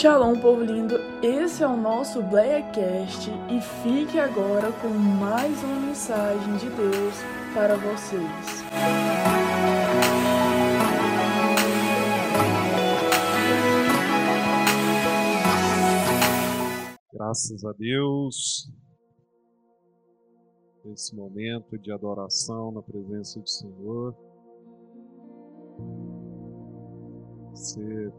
Shalom, povo lindo! Esse é o nosso Blackcast e fique agora com mais uma mensagem de Deus para vocês. Graças a Deus, esse momento de adoração na presença do Senhor. Você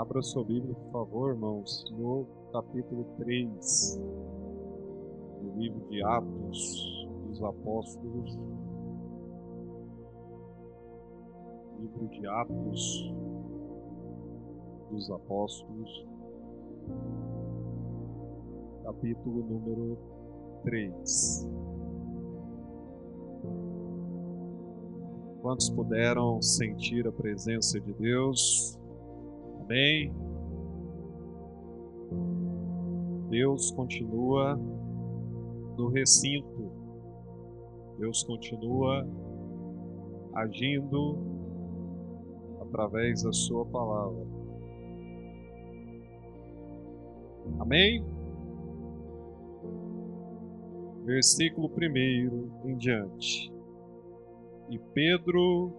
abra sua Bíblia, por favor, irmãos, no capítulo 3 do livro de Atos dos Apóstolos. Livro de Atos dos Apóstolos, capítulo número 3. Quantos puderam sentir a presença de Deus? Amém. Deus continua no recinto. Deus continua agindo através da sua palavra. Amém? Versículo 1 em diante. E Pedro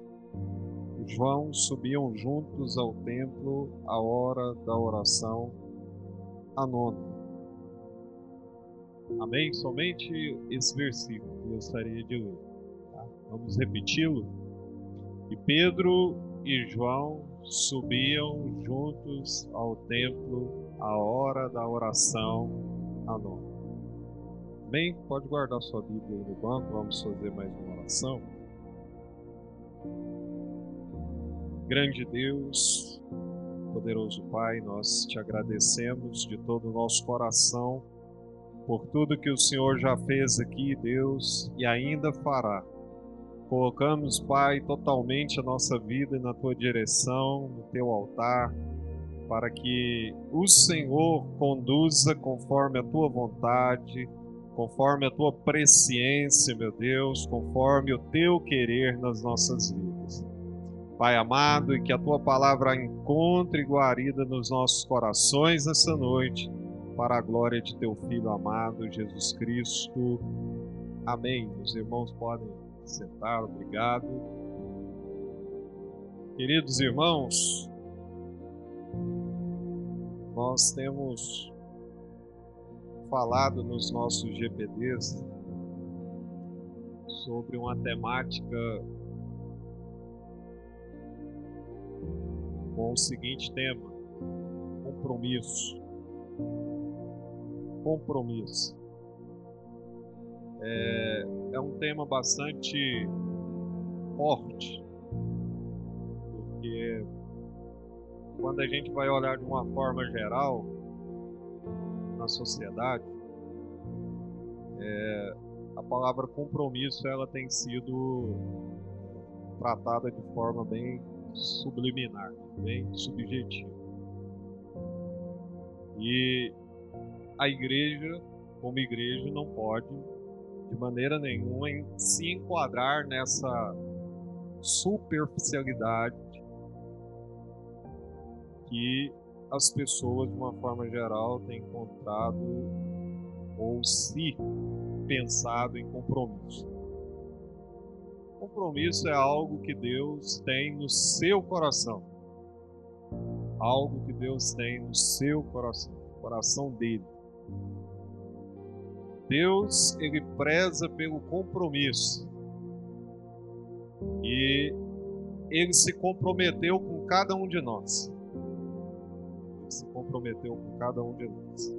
João subiam juntos ao templo à hora da oração, a nona. Amém? Somente esse versículo eu gostaria de ler. Tá? Vamos repeti-lo? E Pedro e João subiam juntos ao templo à hora da oração, a nona. Amém? Pode guardar sua Bíblia aí no banco, vamos fazer mais uma oração. Grande Deus, poderoso Pai, nós te agradecemos de todo o nosso coração por tudo que o Senhor já fez aqui, Deus, e ainda fará. Colocamos, Pai, totalmente a nossa vida na tua direção, no teu altar, para que o Senhor conduza conforme a tua vontade, conforme a tua presciência, meu Deus, conforme o teu querer nas nossas vidas. Pai amado, e que a tua palavra encontre guarida nos nossos corações nessa noite, para a glória de teu Filho amado, Jesus Cristo. Amém. Os irmãos podem sentar, obrigado. Queridos irmãos, nós temos falado nos nossos GPDs sobre uma temática com o seguinte tema: compromisso. Compromisso. É, é um tema bastante forte, porque quando a gente vai olhar de uma forma geral na sociedade, é, a palavra compromisso ela tem sido tratada de forma bem subliminar, bem subjetivo. E a igreja, como igreja, não pode de maneira nenhuma se enquadrar nessa superficialidade que as pessoas, de uma forma geral, têm encontrado ou se pensado em compromisso. Compromisso é algo que Deus tem no seu coração. Algo que Deus tem no seu coração, coração dele. Deus, ele preza pelo compromisso. E ele se comprometeu com cada um de nós. Ele se comprometeu com cada um de nós.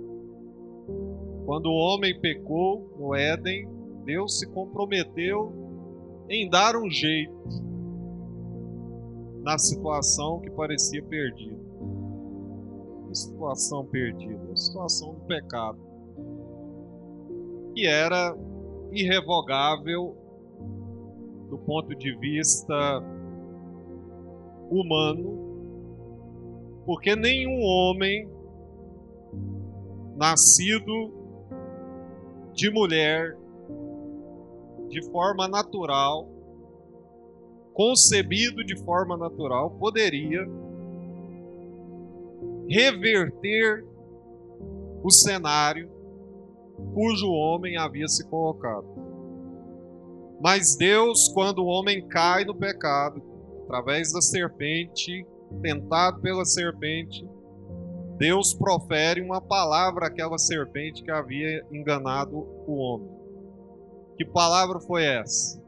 Quando o homem pecou no Éden, Deus se comprometeu em dar um jeito na situação que parecia perdida. Que situação perdida? A situação do pecado. Que era irrevogável do ponto de vista humano, porque nenhum homem nascido de mulher de forma natural, concebido de forma natural, poderia reverter o cenário cujo homem havia se colocado. Mas Deus, quando o homem cai no pecado, através da serpente, tentado pela serpente, Deus profere uma palavra àquela serpente que havia enganado o homem. Que palavra foi essa?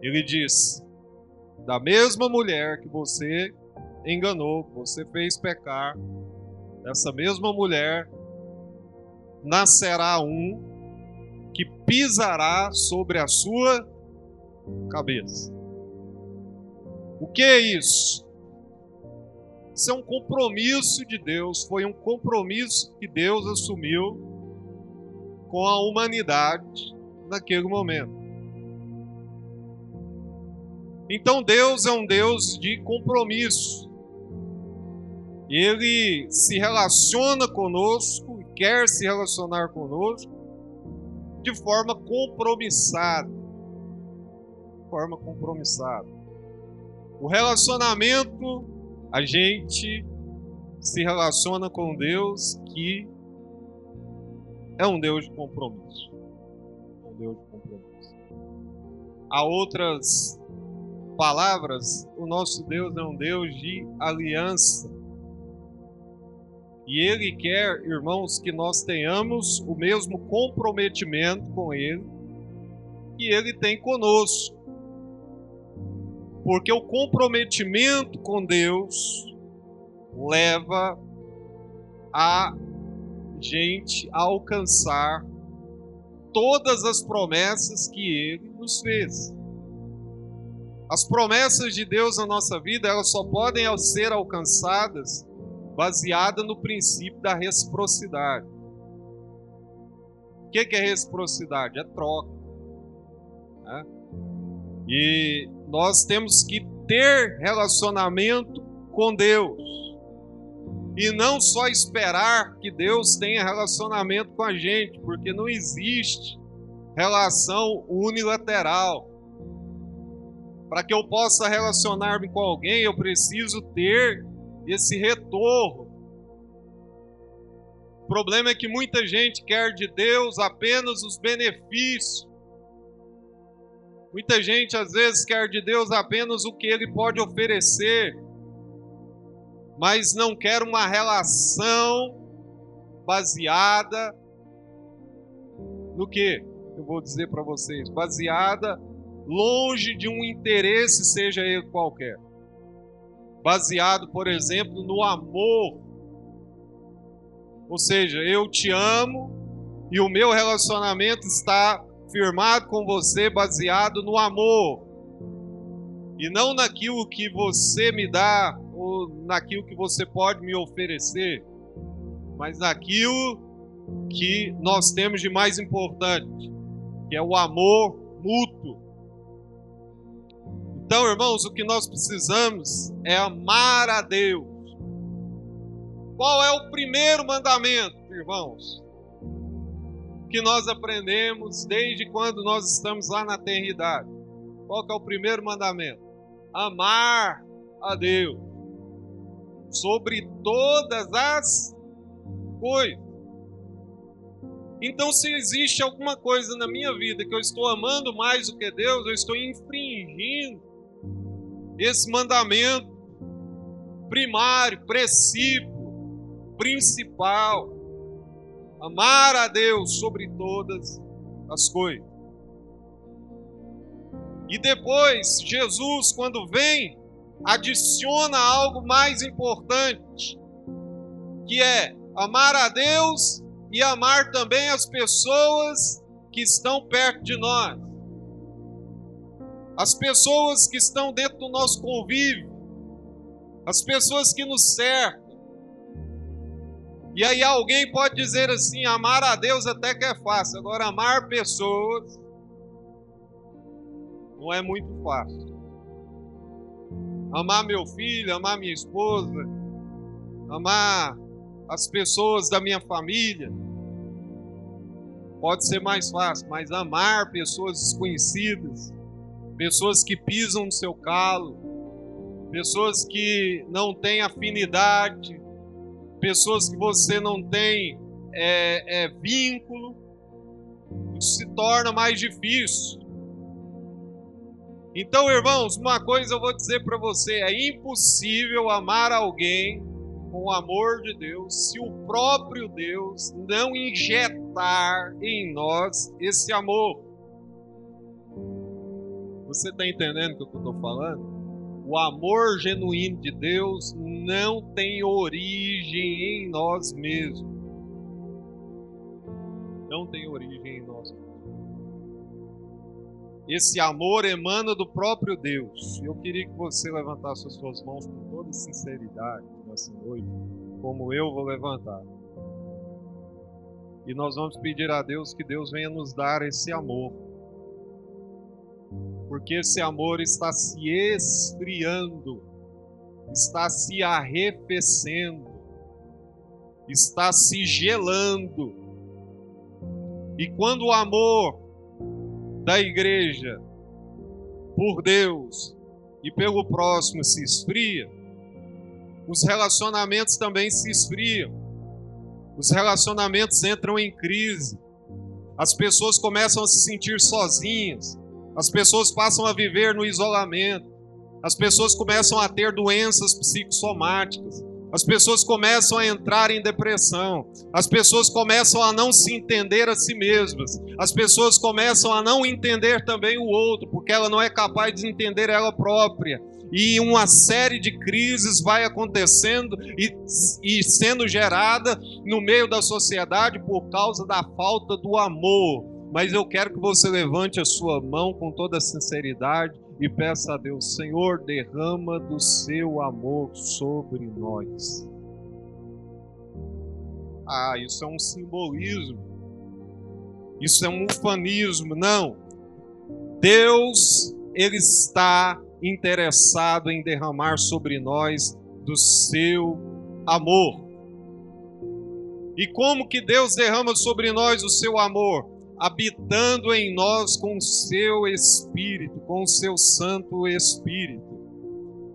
Ele diz: Da mesma mulher que você enganou, que você fez pecar, dessa mesma mulher nascerá um que pisará sobre a sua cabeça. O que é isso? Isso é um compromisso de Deus, foi um compromisso que Deus assumiu com a humanidade naquele momento. Então Deus é um Deus de compromisso. Ele se relaciona conosco, quer se relacionar conosco de forma compromissada. De forma compromissada. O relacionamento a gente se relaciona com Deus que é um Deus de compromisso. Deus de compromisso. Há outras palavras, o nosso Deus é um Deus de aliança. E Ele quer, irmãos, que nós tenhamos o mesmo comprometimento com Ele que Ele tem conosco. Porque o comprometimento com Deus leva a gente a alcançar todas as promessas que ele nos fez. As promessas de Deus na nossa vida, elas só podem ser alcançadas baseada no princípio da reciprocidade. O que é reciprocidade? É troca. Né? E nós temos que ter relacionamento com Deus. E não só esperar que Deus tenha relacionamento com a gente, porque não existe relação unilateral. Para que eu possa relacionar-me com alguém, eu preciso ter esse retorno. O problema é que muita gente quer de Deus apenas os benefícios Muita gente às vezes quer de Deus apenas o que ele pode oferecer, mas não quer uma relação baseada no que? Eu vou dizer para vocês, baseada longe de um interesse, seja ele qualquer. Baseado, por exemplo, no amor. Ou seja, eu te amo e o meu relacionamento está firmado com você baseado no amor e não naquilo que você me dá naquilo que você pode me oferecer, mas naquilo que nós temos de mais importante, que é o amor mútuo. Então, irmãos, o que nós precisamos é amar a Deus. Qual é o primeiro mandamento, irmãos? que nós aprendemos desde quando nós estamos lá na eternidade. Qual é o primeiro mandamento? Amar a Deus sobre todas as coisas. Então, se existe alguma coisa na minha vida que eu estou amando mais do que Deus, eu estou infringindo esse mandamento primário, princípio, principal amar a Deus sobre todas as coisas. E depois, Jesus, quando vem, adiciona algo mais importante, que é amar a Deus e amar também as pessoas que estão perto de nós. As pessoas que estão dentro do nosso convívio, as pessoas que nos cercam, e aí alguém pode dizer assim: amar a Deus até que é fácil, agora amar pessoas não é muito fácil. Amar meu filho, amar minha esposa, amar as pessoas da minha família pode ser mais fácil, mas amar pessoas desconhecidas, pessoas que pisam no seu calo, pessoas que não têm afinidade, pessoas que você não tem é, é, vínculo, isso se torna mais difícil. Então, irmãos, uma coisa eu vou dizer para você: é impossível amar alguém com o amor de Deus se o próprio Deus não injetar em nós esse amor. Você está entendendo o que eu estou falando? O amor genuíno de Deus não tem origem em nós mesmos. Não tem origem em nós mesmos. Esse amor emana do próprio Deus. Eu queria que você levantasse as suas mãos com toda sinceridade nessa noite, como eu vou levantar. E nós vamos pedir a Deus que Deus venha nos dar esse amor. Porque esse amor está se esfriando, está se arrefecendo, está se gelando. E quando o amor da igreja por Deus e pelo próximo se esfria, os relacionamentos também se esfriam. Os relacionamentos entram em crise. As pessoas começam a se sentir sozinhas. As pessoas passam a viver no isolamento. As pessoas começam a ter doenças psicossomáticas. As pessoas começam a entrar em depressão. As pessoas começam a não se entender a si mesmas. As pessoas começam a não entender também o outro, porque ela não é capaz de entender ela própria. E uma série de crises vai acontecendo e, e sendo gerada no meio da sociedade por causa da falta do amor. Mas eu quero que você levante a sua mão com toda sinceridade e peça a Deus: Senhor, derrama do seu amor sobre nós. Ah, isso é um simbolismo. Isso é um ufanismo. Não. Deus, Ele está interessado em derramar sobre nós do seu amor. E como que Deus derrama sobre nós o seu amor? Habitando em nós com o seu Espírito, com o seu Santo Espírito.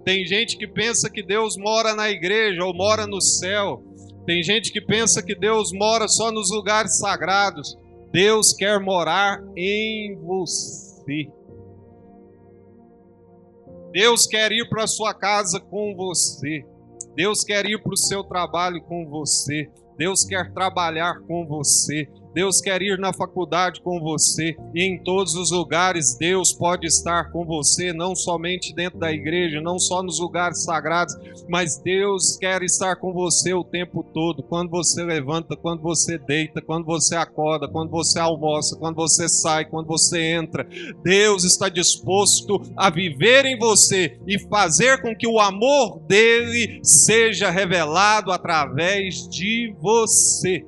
Tem gente que pensa que Deus mora na igreja ou mora no céu. Tem gente que pensa que Deus mora só nos lugares sagrados. Deus quer morar em você. Deus quer ir para a sua casa com você. Deus quer ir para o seu trabalho com você. Deus quer trabalhar com você. Deus quer ir na faculdade com você e em todos os lugares Deus pode estar com você, não somente dentro da igreja, não só nos lugares sagrados, mas Deus quer estar com você o tempo todo. Quando você levanta, quando você deita, quando você acorda, quando você almoça, quando você sai, quando você entra, Deus está disposto a viver em você e fazer com que o amor dele seja revelado através de você.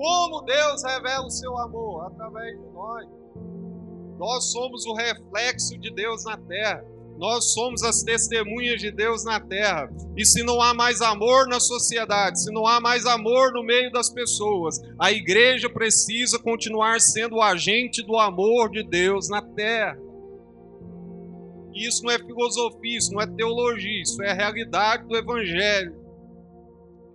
Como Deus revela o seu amor? Através de nós. Nós somos o reflexo de Deus na terra. Nós somos as testemunhas de Deus na terra. E se não há mais amor na sociedade, se não há mais amor no meio das pessoas, a igreja precisa continuar sendo o agente do amor de Deus na terra. Isso não é filosofia, isso não é teologia, isso é a realidade do Evangelho.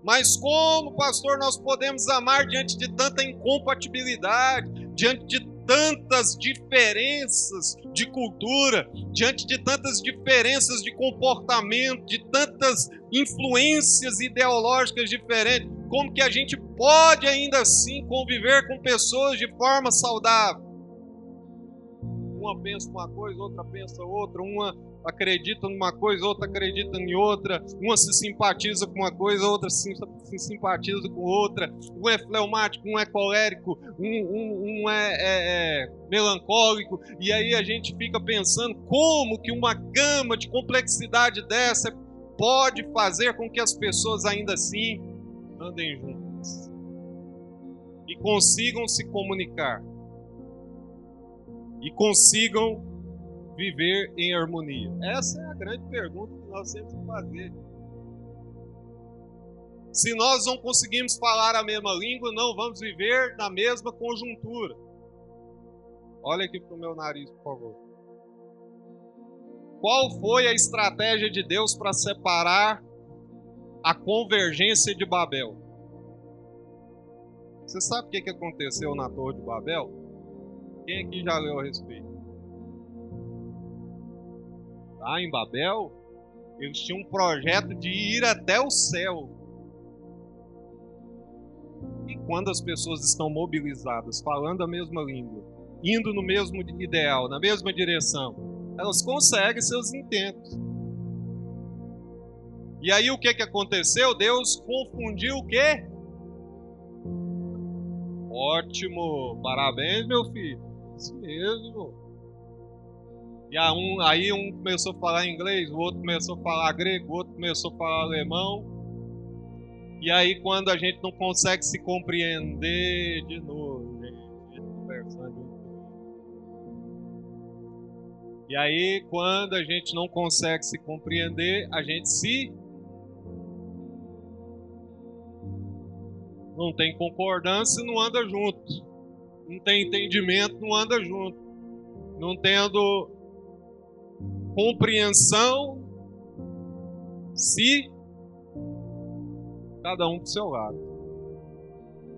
Mas como, pastor, nós podemos amar diante de tanta incompatibilidade, diante de tantas diferenças de cultura, diante de tantas diferenças de comportamento, de tantas influências ideológicas diferentes, como que a gente pode ainda assim conviver com pessoas de forma saudável? Uma pensa uma coisa, outra pensa outra, uma acredita numa coisa, outra acredita em outra, uma se simpatiza com uma coisa, outra se, simpatiza com outra, um é fleumático, um é colérico, um, um, um é, é, é melancólico, e aí a gente fica pensando como que uma gama de complexidade dessa pode fazer com que as pessoas ainda assim andem juntas e consigam se comunicar e consigam viver em harmonia? Essa é a grande pergunta que nós temos que fazer. Se nós não conseguimos falar a mesma língua, não vamos viver na mesma conjuntura. Olha aqui para o meu nariz, por favor. qual foi a estratégia de Deus para separar a convergência de Babel? Você sabe o que aconteceu na Torre de Babel? Quem aqui já leu a respeito? Lá em Babel, eles tinham um projeto de ir até o céu. E quando as pessoas estão mobilizadas, falando a mesma língua, indo no mesmo ideal, na mesma direção, elas conseguem seus intentos. E aí o que, que aconteceu? Deus confundiu o quê? Ótimo, parabéns, meu filho. Isso mesmo. E aí um começou a falar inglês, o outro começou a falar grego, o outro começou a falar alemão. E aí quando a gente não consegue se compreender de novo, gente, conversando. E aí quando a gente não consegue se compreender, a gente se não tem concordância, não anda junto. Não tem entendimento, não anda junto. Não tendo compreensão, se cada um pro seu lado.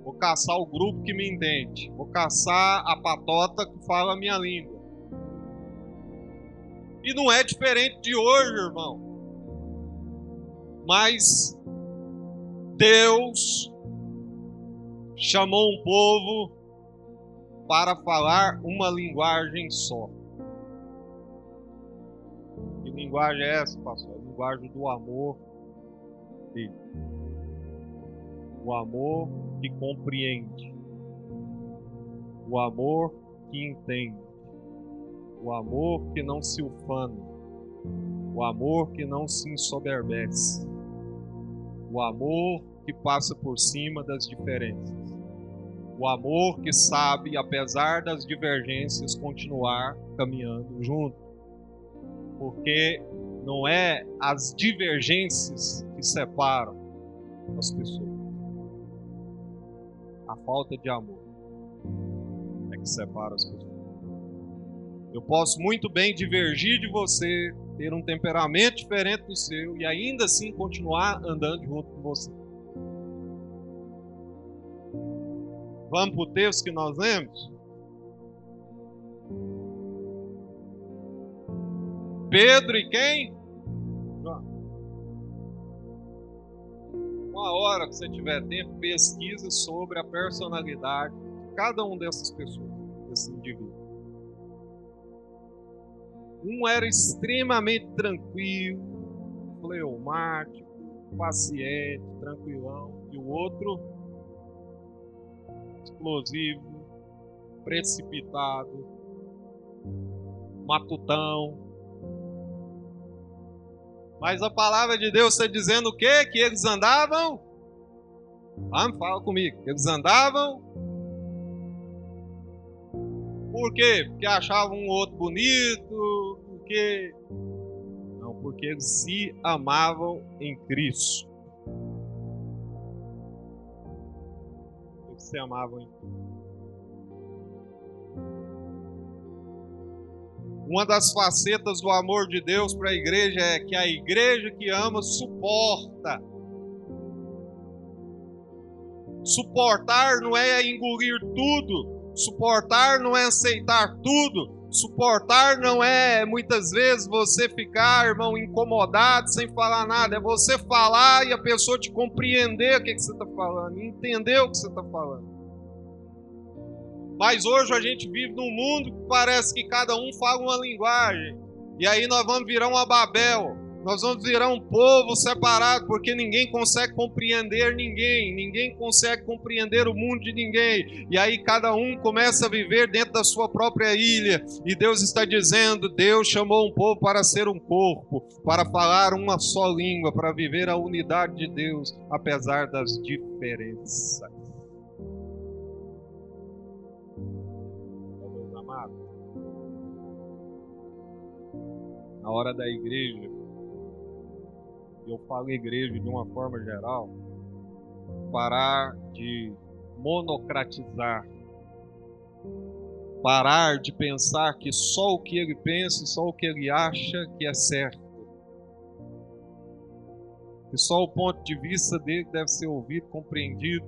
Vou caçar o grupo que me entende. Vou caçar a patota que fala a minha língua. E não é diferente de hoje, irmão. Mas Deus chamou um povo para falar uma linguagem só. Que linguagem é essa, pastor? A linguagem do amor dele. O amor que compreende. O amor que entende. O amor que não se ufana. O amor que não se ensoberbece. O amor que passa por cima das diferenças o amor que sabe, apesar das divergências, continuar caminhando junto. Porque não é as divergências que separam as pessoas. A falta de amor é que separa as pessoas. Eu posso muito bem divergir de você, ter um temperamento diferente do seu e ainda assim continuar andando junto com você. Vamos para o texto que nós lemos? Pedro e quem? João. Uma hora que você tiver tempo, pesquisa sobre a personalidade de cada um dessas pessoas, desse indivíduo. Um era extremamente tranquilo, fleumático, paciente, tranquilão, e o outro explosivo, precipitado, matutão. Mas a palavra de Deus está dizendo o quê? Que eles andavam? Vamos, fala comigo. Eles andavam. Por quê? Porque achavam um outro bonito. Porque. Não, porque eles se amavam em Cristo. Se amavam em Uma das facetas do amor de Deus para a igreja é que a igreja que ama suporta. Suportar não é engolir tudo, suportar não é aceitar tudo, Suportar não é muitas vezes você ficar, irmão, incomodado sem falar nada. É você falar e a pessoa te compreender o que, que você está falando, entender o que você está falando. Mas hoje a gente vive num mundo que parece que cada um fala uma linguagem. E aí nós vamos virar uma Babel. Nós vamos virar um povo separado, porque ninguém consegue compreender ninguém, ninguém consegue compreender o mundo de ninguém. E aí cada um começa a viver dentro da sua própria ilha. E Deus está dizendo: Deus chamou um povo para ser um corpo, para falar uma só língua, para viver a unidade de Deus, apesar das diferenças. Amados, na hora da igreja, eu falo igreja de uma forma geral, parar de monocratizar parar de pensar que só o que ele pensa, só o que ele acha que é certo. Que só o ponto de vista dele deve ser ouvido, compreendido.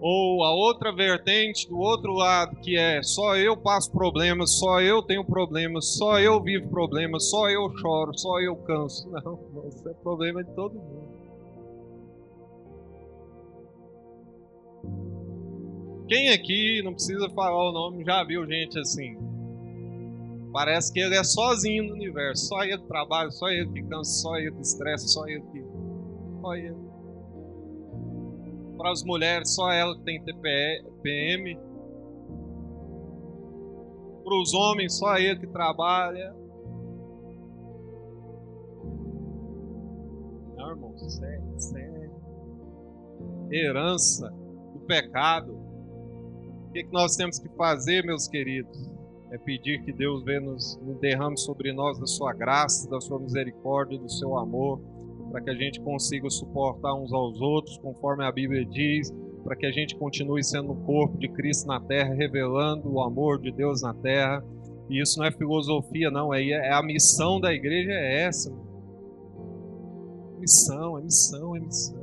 Ou a outra vertente do outro lado, que é só eu passo problemas, só eu tenho problemas, só eu vivo problemas, só eu choro, só eu canso. Não, isso é problema de todo mundo. Quem aqui, não precisa falar o nome, já viu gente assim? Parece que ele é sozinho no universo, só ele trabalha, só ele que cansa, só ele que estressa, só ele que. Só ele. Para as mulheres, só ela que tem TPM. Para os homens, só ele que trabalha. Não, irmão, isso é, isso é herança do pecado. O que, nós temos que fazer, meus queridos? É pedir que Deus venha nos, nos derrame sobre nós da sua graça, da sua misericórdia, do seu amor, para que a gente consiga suportar uns aos outros, conforme a Bíblia diz, para que a gente continue sendo o corpo de Cristo na terra, revelando o amor de Deus na terra. E isso não é filosofia, não, é, é a missão da igreja é essa. Missão, é missão, é missão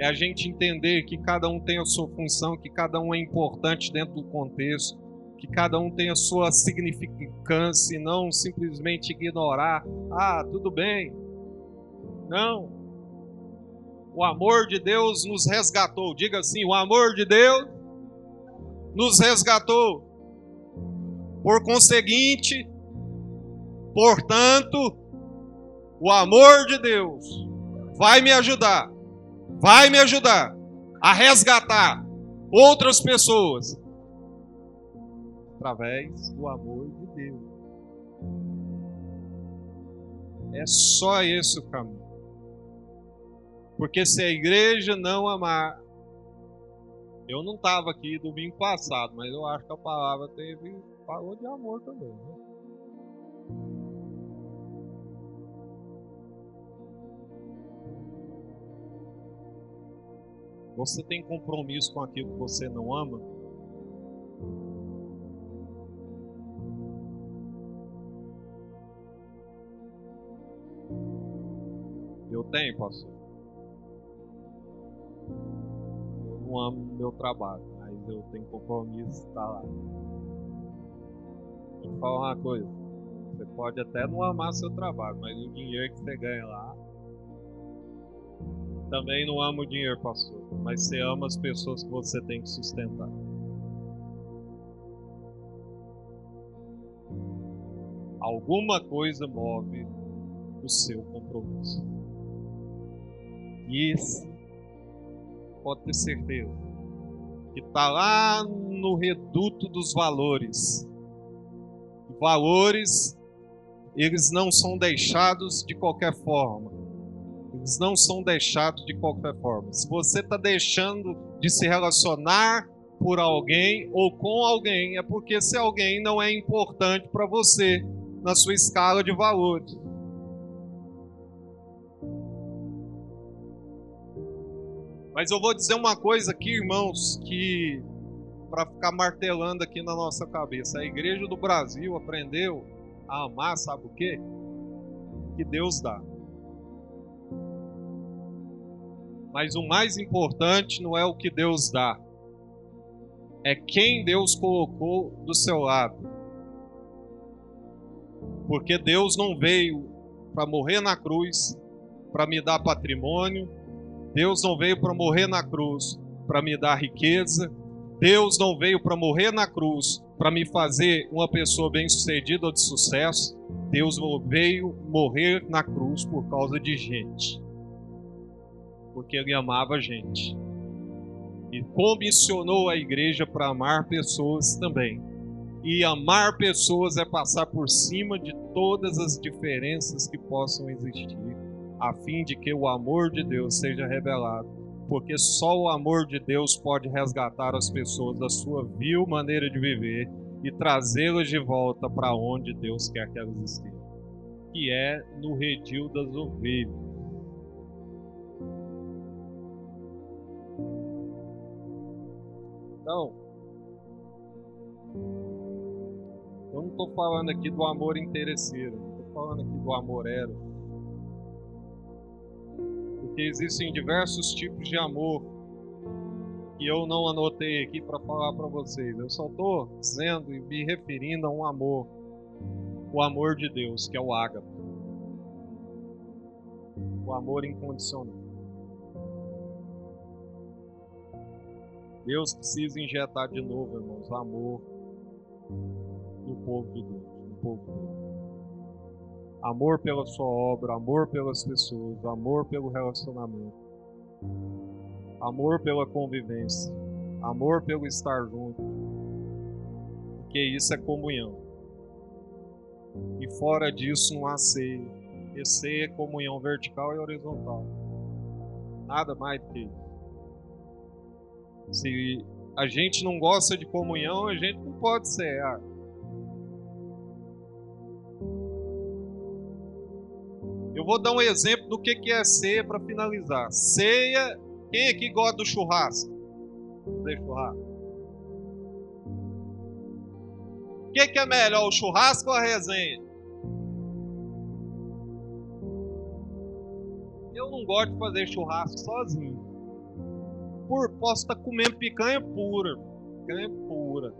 é a gente entender que cada um tem a sua função, que cada um é importante dentro do contexto, que cada um tem a sua significância e não simplesmente ignorar, ah, tudo bem. Não. O amor de Deus nos resgatou. Diga assim: o amor de Deus nos resgatou. Por conseguinte, portanto, o amor de Deus vai me ajudar vai me ajudar a resgatar outras pessoas através do amor de Deus. É só esse o caminho. Porque se a igreja não amar, eu não estava aqui domingo passado, mas eu acho que a palavra teve falou de amor também. Né? Você tem compromisso com aquilo que você não ama? Tenho, pastor. Eu não amo meu trabalho, mas eu tenho compromisso estar lá. Vou te falar uma coisa. Você pode até não amar seu trabalho, mas o dinheiro que você ganha lá também não ama o dinheiro, pastor, mas você ama as pessoas que você tem que sustentar. Alguma coisa move o seu compromisso. E esse, pode ter certeza, que está lá no reduto dos valores. Valores, eles não são deixados de qualquer forma eles não são deixados de qualquer forma. Se você está deixando de se relacionar por alguém ou com alguém, é porque esse alguém não é importante para você na sua escala de valores. Mas eu vou dizer uma coisa aqui, irmãos, que para ficar martelando aqui na nossa cabeça, a igreja do Brasil aprendeu a amar, sabe o quê? Que Deus dá. Mas o mais importante não é o que Deus dá, é quem Deus colocou do seu lado. Porque Deus não veio para morrer na cruz para me dar patrimônio, Deus não veio para morrer na cruz para me dar riqueza, Deus não veio para morrer na cruz para me fazer uma pessoa bem-sucedida ou de sucesso. Deus veio morrer na cruz por causa de gente porque ele amava gente. E comissionou a igreja para amar pessoas também. E amar pessoas é passar por cima de todas as diferenças que possam existir, a fim de que o amor de Deus seja revelado. Porque só o amor de Deus pode resgatar as pessoas da sua vil maneira de viver e trazê-las de volta para onde Deus quer que elas estejam, que é no redil das ovelhas. Então, eu não estou falando aqui do amor interesseiro, estou falando aqui do amor eros. Porque existem diversos tipos de amor que eu não anotei aqui para falar para vocês. Eu só estou dizendo e me referindo a um amor, o amor de Deus, que é o ágape. O amor incondicional. Deus precisa injetar de novo, irmãos, amor no povo de Deus, no povo dele. Amor pela sua obra, amor pelas pessoas, amor pelo relacionamento amor pela convivência, amor pelo estar junto, porque isso é comunhão. E fora disso não há ceia. E ceia é comunhão vertical e horizontal. Nada mais do que isso. Se a gente não gosta de comunhão, a gente não pode cear. Vou dar um exemplo do que é ceia para finalizar. Ceia quem aqui gosta do churrasco? Fazer churrasco. O que, que é melhor, o churrasco ou a resenha? Eu não gosto de fazer churrasco sozinho. Por, posso estar comendo picanha pura. Picanha pura.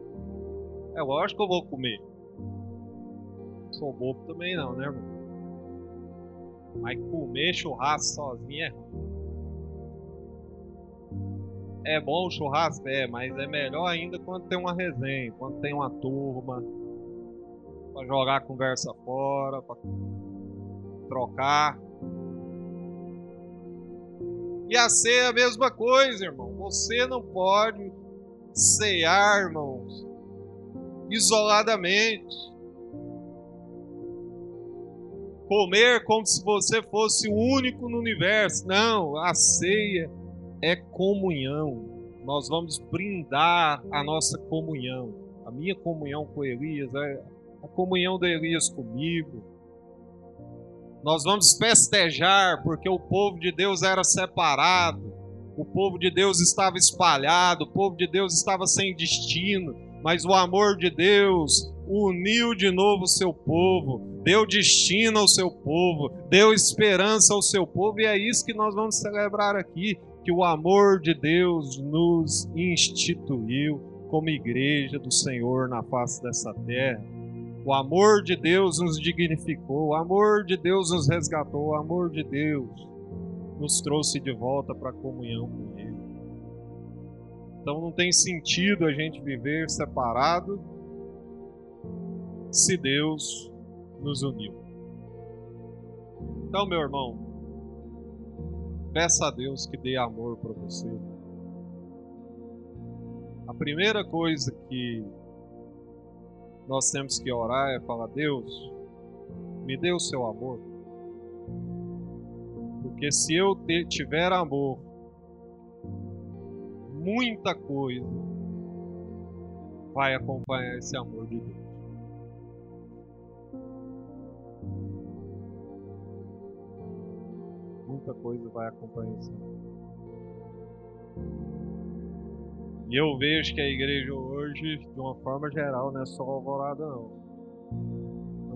É lógico que eu vou comer. Sou bobo também não, né, irmão? Mas comer churrasco sozinho é ruim. É bom o churrasco? É, mas é melhor ainda quando tem uma resenha, quando tem uma turma, para jogar a conversa fora, para trocar. E a ceia é a mesma coisa, irmão. Você não pode cear, irmãos, isoladamente. Comer como se você fosse o único no universo. Não, a ceia é comunhão. Nós vamos brindar a nossa comunhão. A minha comunhão com Elias, é a comunhão de Elias comigo. Nós vamos festejar porque o povo de Deus era separado, o povo de Deus estava espalhado, o povo de Deus estava sem destino, mas o amor de Deus uniu de novo o seu povo, deu destino ao seu povo, deu esperança ao seu povo, e é isso que nós vamos celebrar aqui que o amor de Deus nos instituiu como igreja do Senhor na face dessa terra. O amor de Deus nos dignificou, o amor de Deus nos resgatou, o amor de Deus nos trouxe de volta para a comunhão com Ele. Então não tem sentido a gente viver separado se Deus nos uniu. Então, meu irmão, Peça a Deus que dê amor para você. A primeira coisa que nós temos que orar é falar: Deus, me dê o seu amor. Porque se eu tiver amor, muita coisa vai acompanhar esse amor de Deus. Muita coisa vai acompanhar isso. E eu vejo que a igreja hoje, de uma forma geral, não é só alvorada não.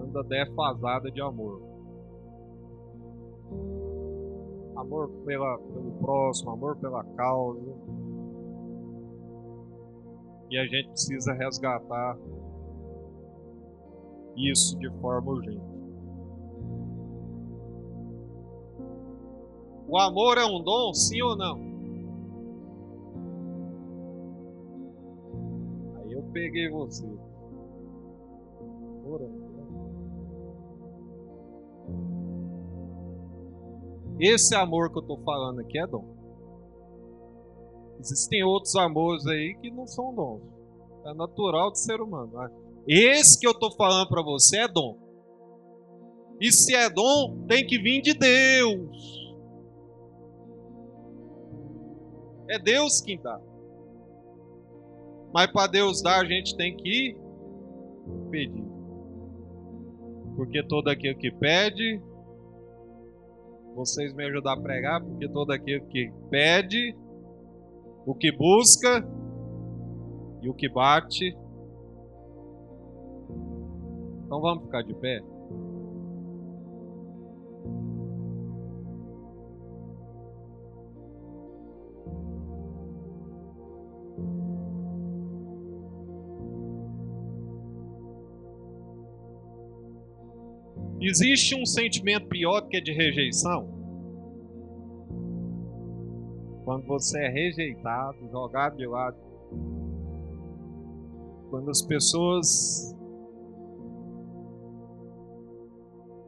Anda defasada de amor. Amor pela, pelo próximo, amor pela causa. E a gente precisa resgatar isso de forma urgente. O amor é um dom, sim ou não? Aí eu peguei você. Esse amor que eu estou falando aqui é dom. Existem outros amores aí que não são dons. É natural de ser humano. Esse que eu estou falando para você é dom. E se é dom, tem que vir de Deus. É Deus quem dá. Mas para Deus dar, a gente tem que pedir. Porque todo aquele que pede, vocês me ajudam a pregar, porque todo aquele que pede, o que busca, E o que bate. Então vamos ficar de pé. Existe um sentimento pior do que de rejeição? Quando você é rejeitado, jogado de lado. Quando as pessoas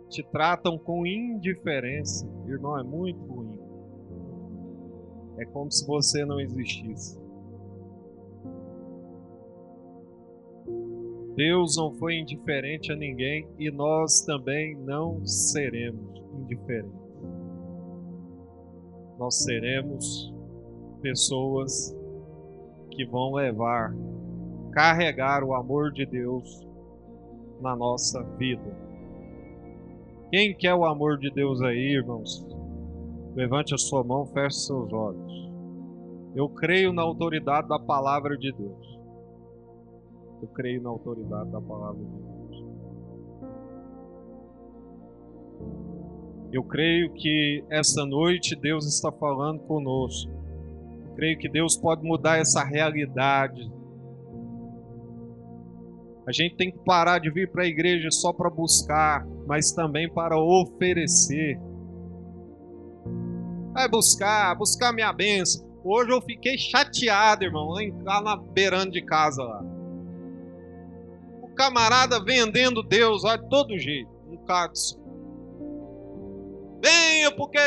te tratam com indiferença, irmão, é muito ruim. É como se você não existisse. Deus não foi indiferente a ninguém e nós também não seremos indiferentes. Nós seremos pessoas que vão levar, carregar o amor de Deus na nossa vida. Quem quer o amor de Deus aí, irmãos? Levante a sua mão, feche seus olhos. Eu creio na autoridade da palavra de Deus. Eu creio na autoridade da palavra de Deus. Eu creio que essa noite Deus está falando conosco. Eu creio que Deus pode mudar essa realidade. A gente tem que parar de vir para a igreja só para buscar, mas também para oferecer. Vai buscar, buscar minha bênção. Hoje eu fiquei chateado, irmão, lá na beirando de casa lá camarada vendendo Deus, olha, de todo jeito, um Cadson. Venha, porque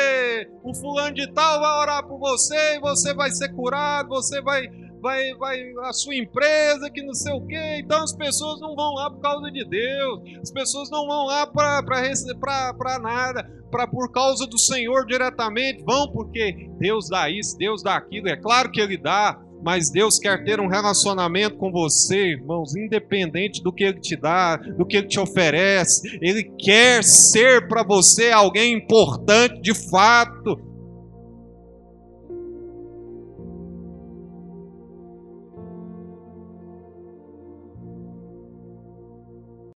o fulano de tal vai orar por você e você vai ser curado, você vai, vai, vai, a sua empresa, que não sei o quê. Então as pessoas não vão lá por causa de Deus, as pessoas não vão lá para nada, para por causa do Senhor diretamente, vão porque Deus dá isso, Deus dá aquilo, é claro que Ele dá, mas Deus quer ter um relacionamento com você, irmãos, independente do que Ele te dá, do que Ele te oferece. Ele quer ser para você alguém importante de fato.